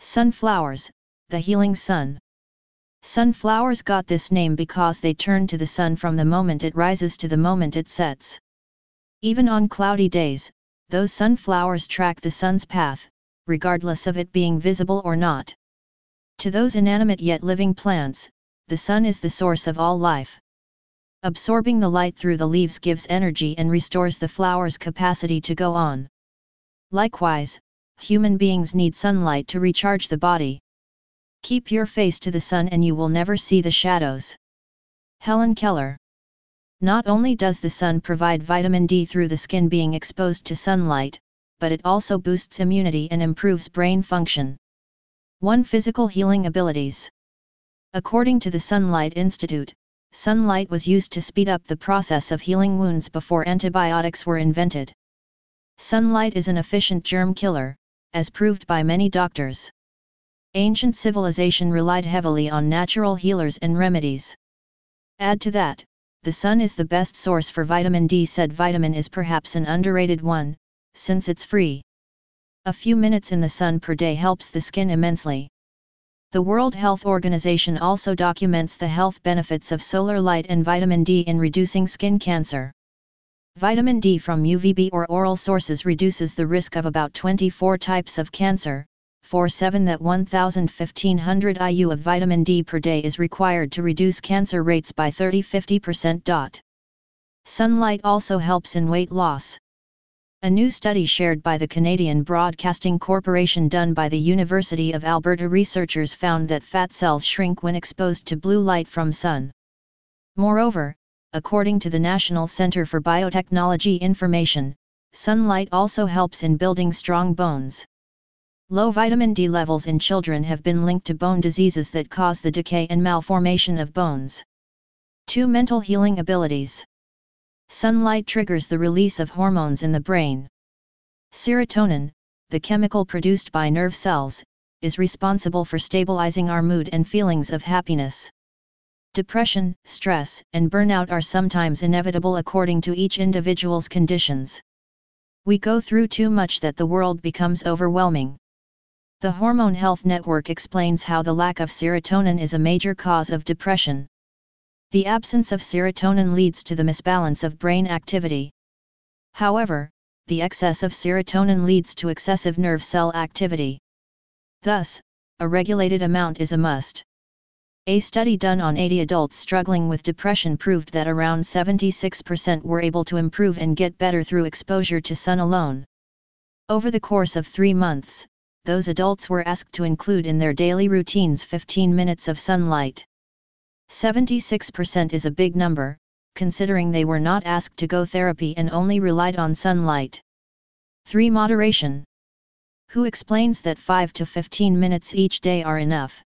Sunflowers, the healing sun. Sunflowers got this name because they turn to the sun from the moment it rises to the moment it sets. Even on cloudy days, those sunflowers track the sun's path, regardless of it being visible or not. To those inanimate yet living plants, the sun is the source of all life. Absorbing the light through the leaves gives energy and restores the flower's capacity to go on. Likewise, human beings need sunlight to recharge the body. Keep your face to the sun and you will never see the shadows. Helen Keller Not only does the sun provide vitamin D through the skin being exposed to sunlight, but it also boosts immunity and improves brain function. 1. Physical healing abilities According to the Sunlight Institute, sunlight was used to speed up the process of healing wounds before antibiotics were invented. Sunlight is an efficient germ killer, as proved by many doctors. Ancient civilization relied heavily on natural healers and remedies. Add to that, the sun is the best source for vitamin D. Said vitamin is perhaps an underrated one, since it's free. A few minutes in the sun per day helps the skin immensely. The World Health Organization also documents the health benefits of solar light and vitamin D in reducing skin cancer. Vitamin D from UVB or oral sources reduces the risk of about 24 types of cancer. 4-7 that 1500 IU of vitamin D per day is required to reduce cancer rates by 30-50%. Sunlight also helps in weight loss. A new study shared by the Canadian Broadcasting Corporation done by the University of Alberta researchers found that fat cells shrink when exposed to blue light from sun. Moreover, according to the National Centre for Biotechnology Information, sunlight also helps in building strong bones. Low vitamin D levels in children have been linked to bone diseases that cause the decay and malformation of bones. 2. Mental healing abilities Sunlight triggers the release of hormones in the brain. Serotonin, the chemical produced by nerve cells, is responsible for stabilizing our mood and feelings of happiness. Depression, stress, and burnout are sometimes inevitable according to each individual's conditions. We go through too much that the world becomes overwhelming. The Hormone Health Network explains how the lack of serotonin is a major cause of depression. The absence of serotonin leads to the misbalance of brain activity. However, the excess of serotonin leads to excessive nerve cell activity. Thus, a regulated amount is a must. A study done on 80 adults struggling with depression proved that around 76% were able to improve and get better through exposure to sun alone. Over the course of three months, those adults were asked to include in their daily routines 15 minutes of sunlight. 76% is a big number, considering they were not asked to go therapy and only relied on sunlight. 3. Moderation. WHO explains that 5 to 15 minutes each day are enough?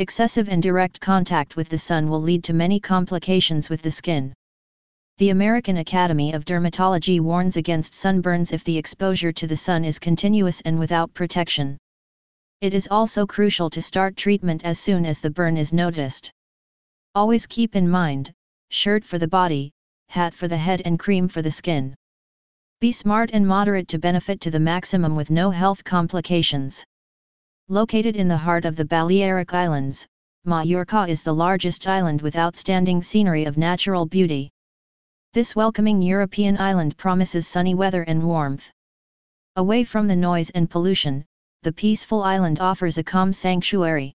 Excessive and direct contact with the sun will lead to many complications with the skin. The American Academy of Dermatology warns against sunburns if the exposure to the sun is continuous and without protection. It is also crucial to start treatment as soon as the burn is noticed. Always keep in mind, shirt for the body, hat for the head and cream for the skin. Be smart and moderate to benefit to the maximum with no health complications. Located in the heart of the Balearic Islands, Mallorca is the largest island with outstanding scenery of natural beauty. This welcoming European island promises sunny weather and warmth. Away from the noise and pollution, the peaceful island offers a calm sanctuary.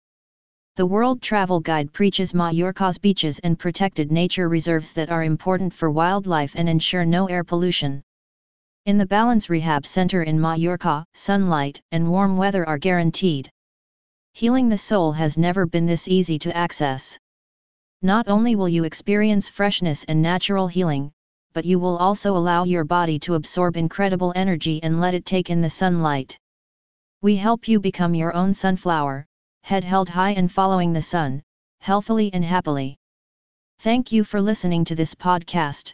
The World Travel Guide preaches Mallorca's beaches and protected nature reserves that are important for wildlife and ensure no air pollution. In the Balance Rehab Center in Mallorca, sunlight and warm weather are guaranteed. Healing the soul has never been this easy to access. Not only will you experience freshness and natural healing, but you will also allow your body to absorb incredible energy and let it take in the sunlight. We help you become your own sunflower, head held high and following the sun, healthily and happily. Thank you for listening to this podcast.